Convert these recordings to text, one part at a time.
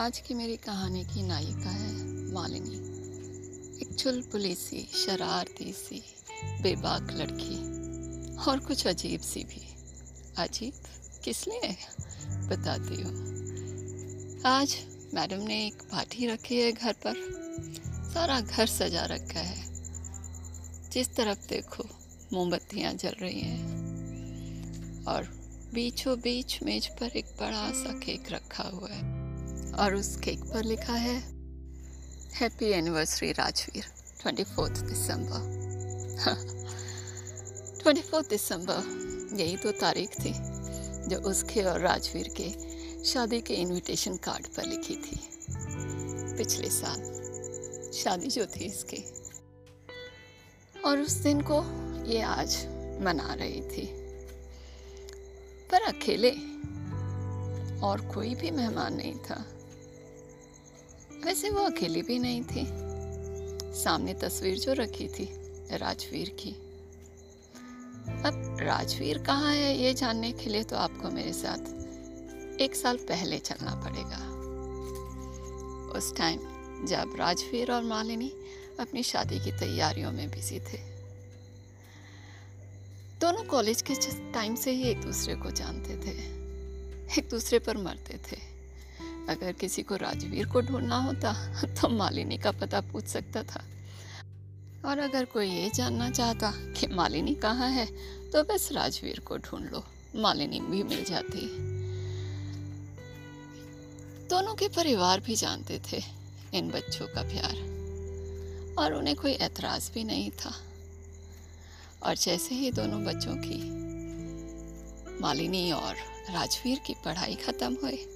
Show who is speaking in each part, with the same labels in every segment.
Speaker 1: आज की मेरी कहानी की नायिका है मालिनी। एक चुलबुली सी, शरारती सी, बेबाक लड़की और कुछ अजीब सी भी। अजीब किस लिए? बताती हूँ। आज मैडम ने एक पार्टी रखी है घर पर। सारा घर सजा रखा है। जिस तरफ़ देखो, मोमबत्तियाँ जल रही हैं। और बीचों बीच मेज पर एक बड़ा सा केक रखा हुआ है। और उस केक पर लिखा है happy anniversary Rajveer. Twenty fourth December twenty fourth December यही तो तारीख थी जो उसके और राजवीर के शादी के इनविटेशन कार्ड पर लिखी थी। पिछले साल शादी जो थी इसकी। और उस दिन को ये आज मना रही थी। पर अकेले और कोई भी मेहमान नहीं था। वैसे वो अकेली भी नहीं थी। सामने तस्वीर जो रखी थी, राजवीर की। अब राजवीर कहाँ है, ये जानने के लिए तो आपको मेरे साथ एक साल पहले चलना पड़ेगा। उस टाइम जब राजवीर और मालिनी अपनी शादी की तैयारियों में बिज़ी थे। दोनों कॉलेज के टाइम से ही एक दूसरे को जानते थे, एक दूसरे पर मरते थे। अगर किसी को राजवीर को ढूंढना होता तो मालिनी का पता पूछ सकता था। और अगर कोई ये जानना चाहता कि मालिनी कहाँ है तो बस राजवीर को ढूंढ लो, मालिनी भी मिल जाती। दोनों के परिवार भी जानते थे, इन बच्चों का प्यार। और उन्हें कोई एतराज़ भी नहीं था। और जैसे ही दोनों बच्चों की, मालिनी और राजवीर की पढ़ाई ख़त्म हुई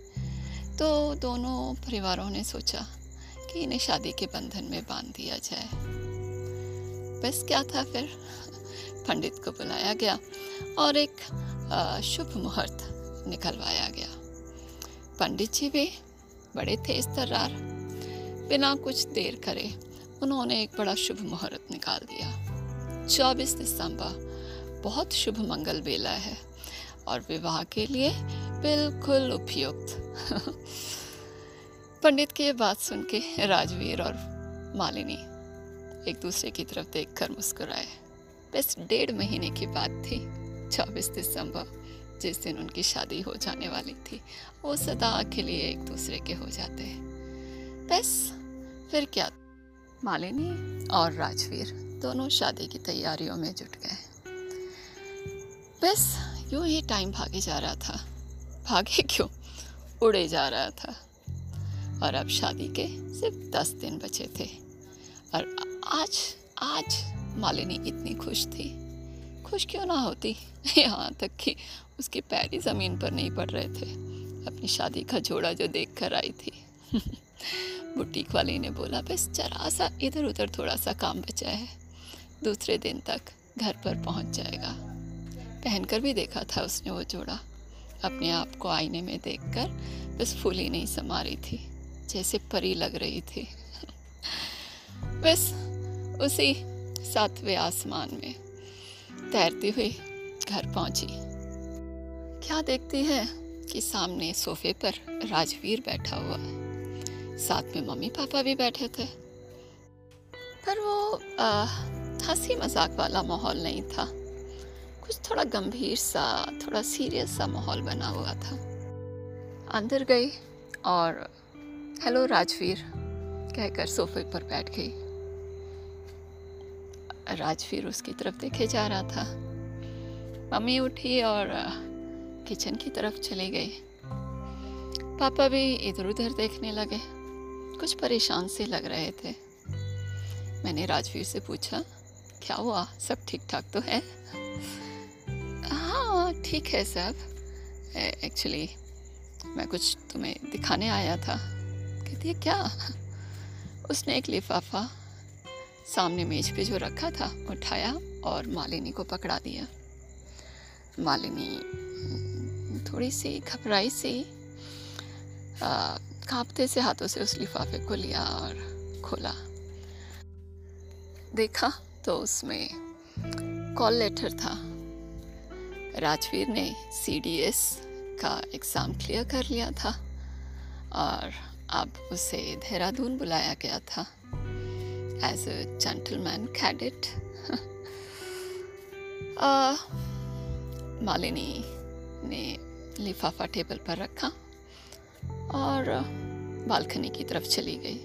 Speaker 1: तो दोनों परिवारों ने सोचा कि इन्हें शादी के बंधन में बाँध दिया जाए। बस क्या था फिर? पंडित को बुलाया गया और एक शुभ मुहूर्त निकलवाया गया। पंडित जी भी बड़े तेज तर्रार। बिना कुछ देर करे उन्होंने एक बड़ा शुभ मुहूर्त निकाल दिया। चौबीस दिसंबर, बहुत शुभ मंगल बेला है और विवाह के लिए बिल्कुल उपयुक्त। पंडित की ये बात सुन के राजवीर और मालिनी एक दूसरे की तरफ़ देखकर मुस्कुराए। बस डेढ़ महीने की बात थी चौबीस दिसंबर, जिस दिन उनकी शादी हो जाने वाली थी, वो सदा के लिए एक दूसरे के हो जाते हैं। बस, फिर क्या? मालिनी और राजवीर दोनों शादी की तैयारियों में जुट गए। बस, यूँ ही टाइम भागे जा रहा था। भागे क्यों? उड़े जा रहा था। और अब शादी के सिर्फ़ दस दिन बचे थे। और आज आज मालिनी इतनी खुश थी। खुश क्यों ना होती? यहाँ तक कि उसके पैर ही ज़मीन पर नहीं पड़ रहे थे। अपनी शादी का जोड़ा जो देख कर आई थी। बुटीक वाले ने बोला, बस जरा सा इधर उधर थोड़ा सा काम बचा है। दूसरे दिन तक घर पर पहुँच जाएगा। पहनकर भी देखा था उसने वो जोड़ा। अपने आप को आईने में देखकर बस फूली नहीं समा रही थी, जैसे परी लग रही थी। बस उसी सातवें आसमान में तैरती हुई घर पहुँची। क्या देखती है कि सामने सोफे पर राजवीर बैठा हुआ है साथ में मम्मी पापा भी बैठे थे। पर वो हँसी मज़ाक वाला माहौल नहीं था। कुछ थोड़ा गंभीर सा, थोड़ा सीरियस सा माहौल बना हुआ था। अंदर गई और, हेलो राजवीर, कहकर सोफे पर बैठ गई। राजवीर उसकी तरफ़ देखे जा रहा था। मम्मी उठी और किचन की तरफ़ चली गई। पापा भी इधर उधर देखने लगे। कुछ परेशान से लग रहे थे। मैंने राजवीर से पूछा, क्या हुआ? सब ठीक ठाक तो है? हाँ ठीक है सब एक्चुअली मैं कुछ तुम्हें दिखाने आया था। कहती है, क्या? उसने एक लिफाफा सामने मेज पे जो रखा था, उठाया और मालिनी को पकड़ा दिया। मालिनी थोड़ी सी घबराई सी कांपते से हाथों से उस लिफाफे को लिया और खोला। देखा तो उसमें कॉल लेटर था। राजवीर ने सीडीएस का एग्ज़ाम क्लियर कर लिया था और अब उसे देहरादून बुलाया गया था as a gentleman cadet Malini ने लिफाफा टेबल पर रखा और बालकनी की तरफ़ चली गई।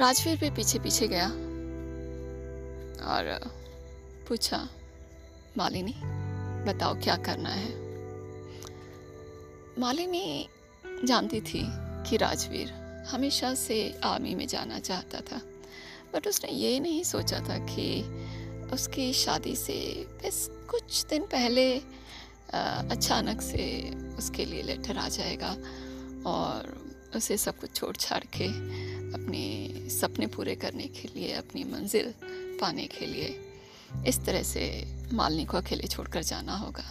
Speaker 1: राजवीर भी पीछे पीछे गया और पूछा मालिनी, बताओ क्या करना है? मालिनी जानती थी कि राजवीर हमेशा से आर्मी में जाना चाहता था, बट उसने ये नहीं सोचा था कि उसकी शादी से बस कुछ दिन पहले अचानक से उसके लिए लेटर आ जाएगा और उसे सब कुछ छोड़ छाड़ के अपने सपने पूरे करने के लिए, अपनी मंजिल पाने के लिए इस तरह से मालनी को अकेले छोड़कर जाना होगा।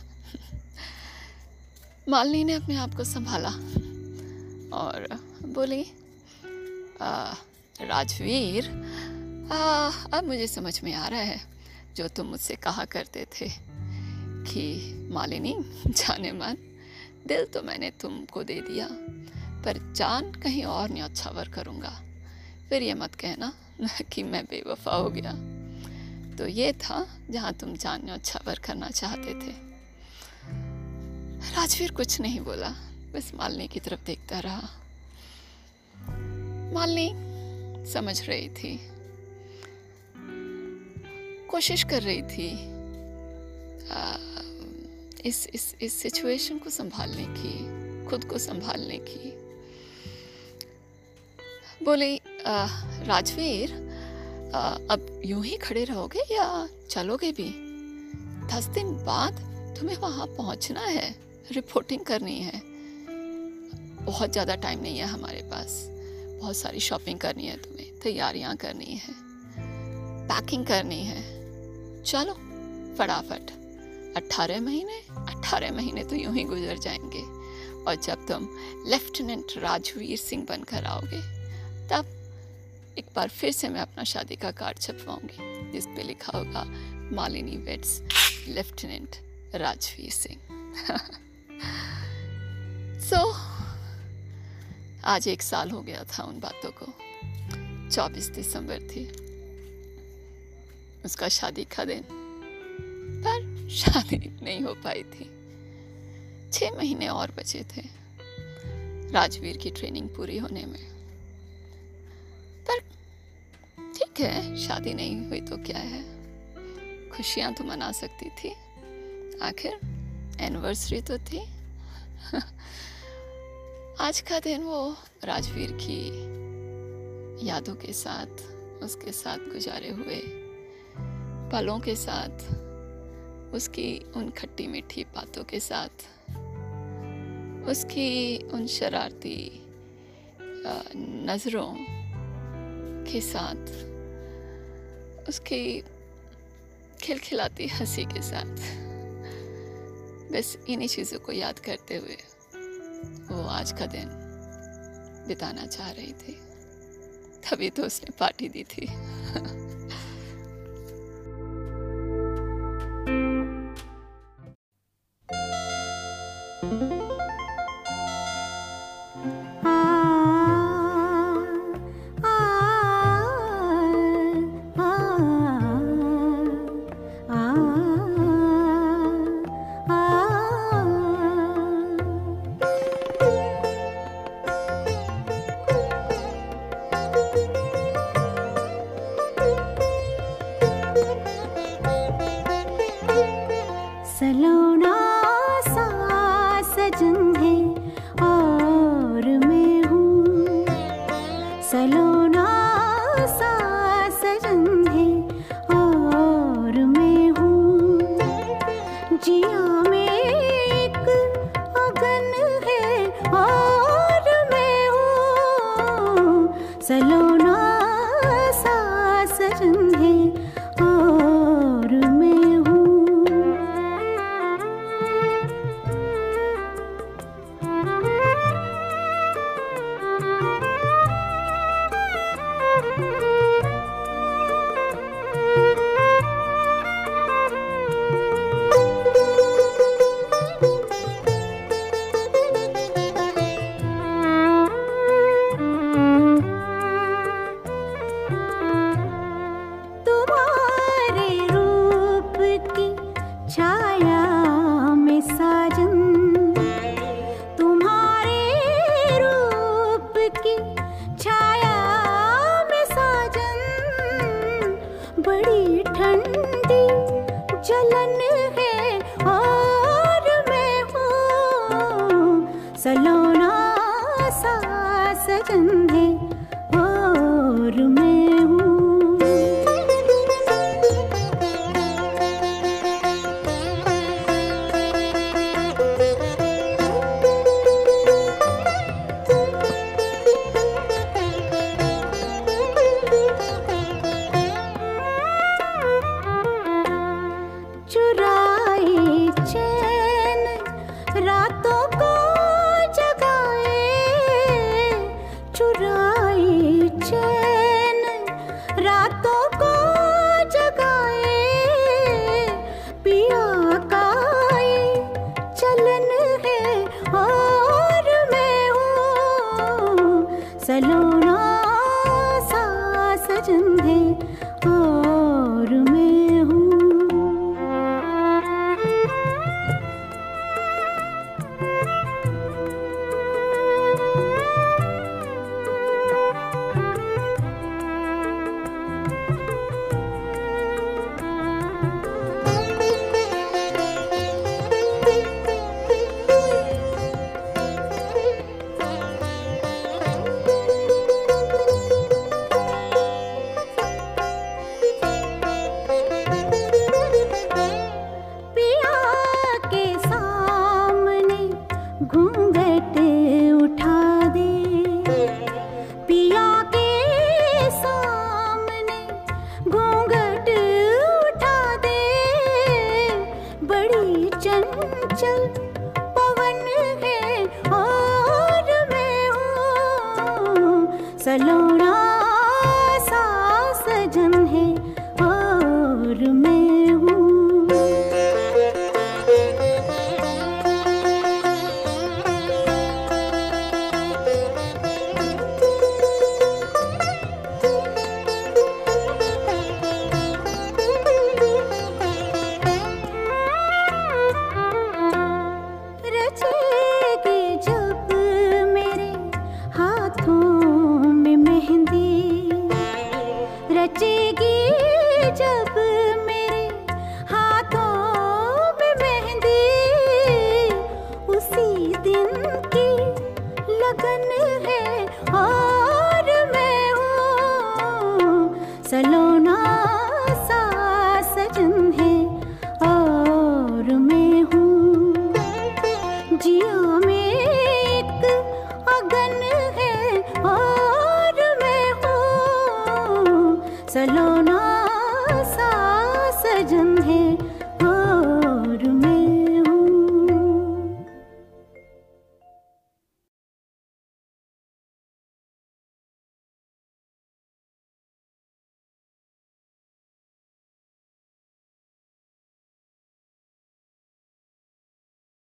Speaker 1: मालनी ने अपने आप को संभाला और बोली राजवीर आ, अब मुझे समझ में आ रहा है जो तुम मुझसे कहा करते थे कि मालिनी जाने मन दिल तो मैंने तुमको दे दिया पर जान कहीं और न्यौछावर करूँगा। फिर ये मत कहना कि मैं बेवफा हो गया। तो ये था जहाँ तुम जान न्यौछावर करना चाहते थे। राजवीर कुछ नहीं बोला बस मालनी की तरफ़ देखता रहा। मालनी समझ रही थी। कोशिश कर रही थी आ, इस इस इस सिचुएशन को संभालने की खुद को संभालने की। बोले राजवीर आ, अब यूँ ही खड़े रहोगे या चलोगे भी? दस दिन बाद तुम्हें वहाँ पहुँचना है रिपोर्टिंग करनी है। बहुत ज़्यादा टाइम नहीं है हमारे पास। बहुत सारी शॉपिंग करनी है तुम्हें तैयारियाँ करनी है पैकिंग करनी है। चलो फटाफट। अट्ठारह महीने अट्ठारह महीने तो यूँ ही गुजर जाएँगे। और जब तुम लेफ्टिनेंट राजवीर सिंह बनकर आओगे तब एक बार फिर से मैं अपना शादी का कार्ड छपवाऊँगी। जिस पे लिखा होगा, Malini waits, lieutenant Rajveer Singh. So आज एक साल हो गया था उन बातों को। 24 दिसंबर थी। उसका शादी का दिन। पर शादी नहीं हो पाई थी। छह महीने और बचे थे। राजवीर की ट्रेनिंग पूरी होने में पर है, शादी नहीं हुई तो क्या है? खुशियाँ तो मना सकती थी। आखिर एनिवर्सरी तो थी। आज का दिन वो राजवीर की यादों के साथ, उसके साथ गुजारे हुए पलों के साथ, उसकी उन खट्टी मीठी बातों के साथ, उसकी उन शरारती नज़रों के साथ। उसकी खिलखिलाती हँसी के साथ। बस इन्हीं चीज़ों को याद करते हुए वो आज का दिन बिताना चाह रही थी। तभी तो उसने पार्टी दी थी।
Speaker 2: रचेगी जब है और मैं हूँ सलोना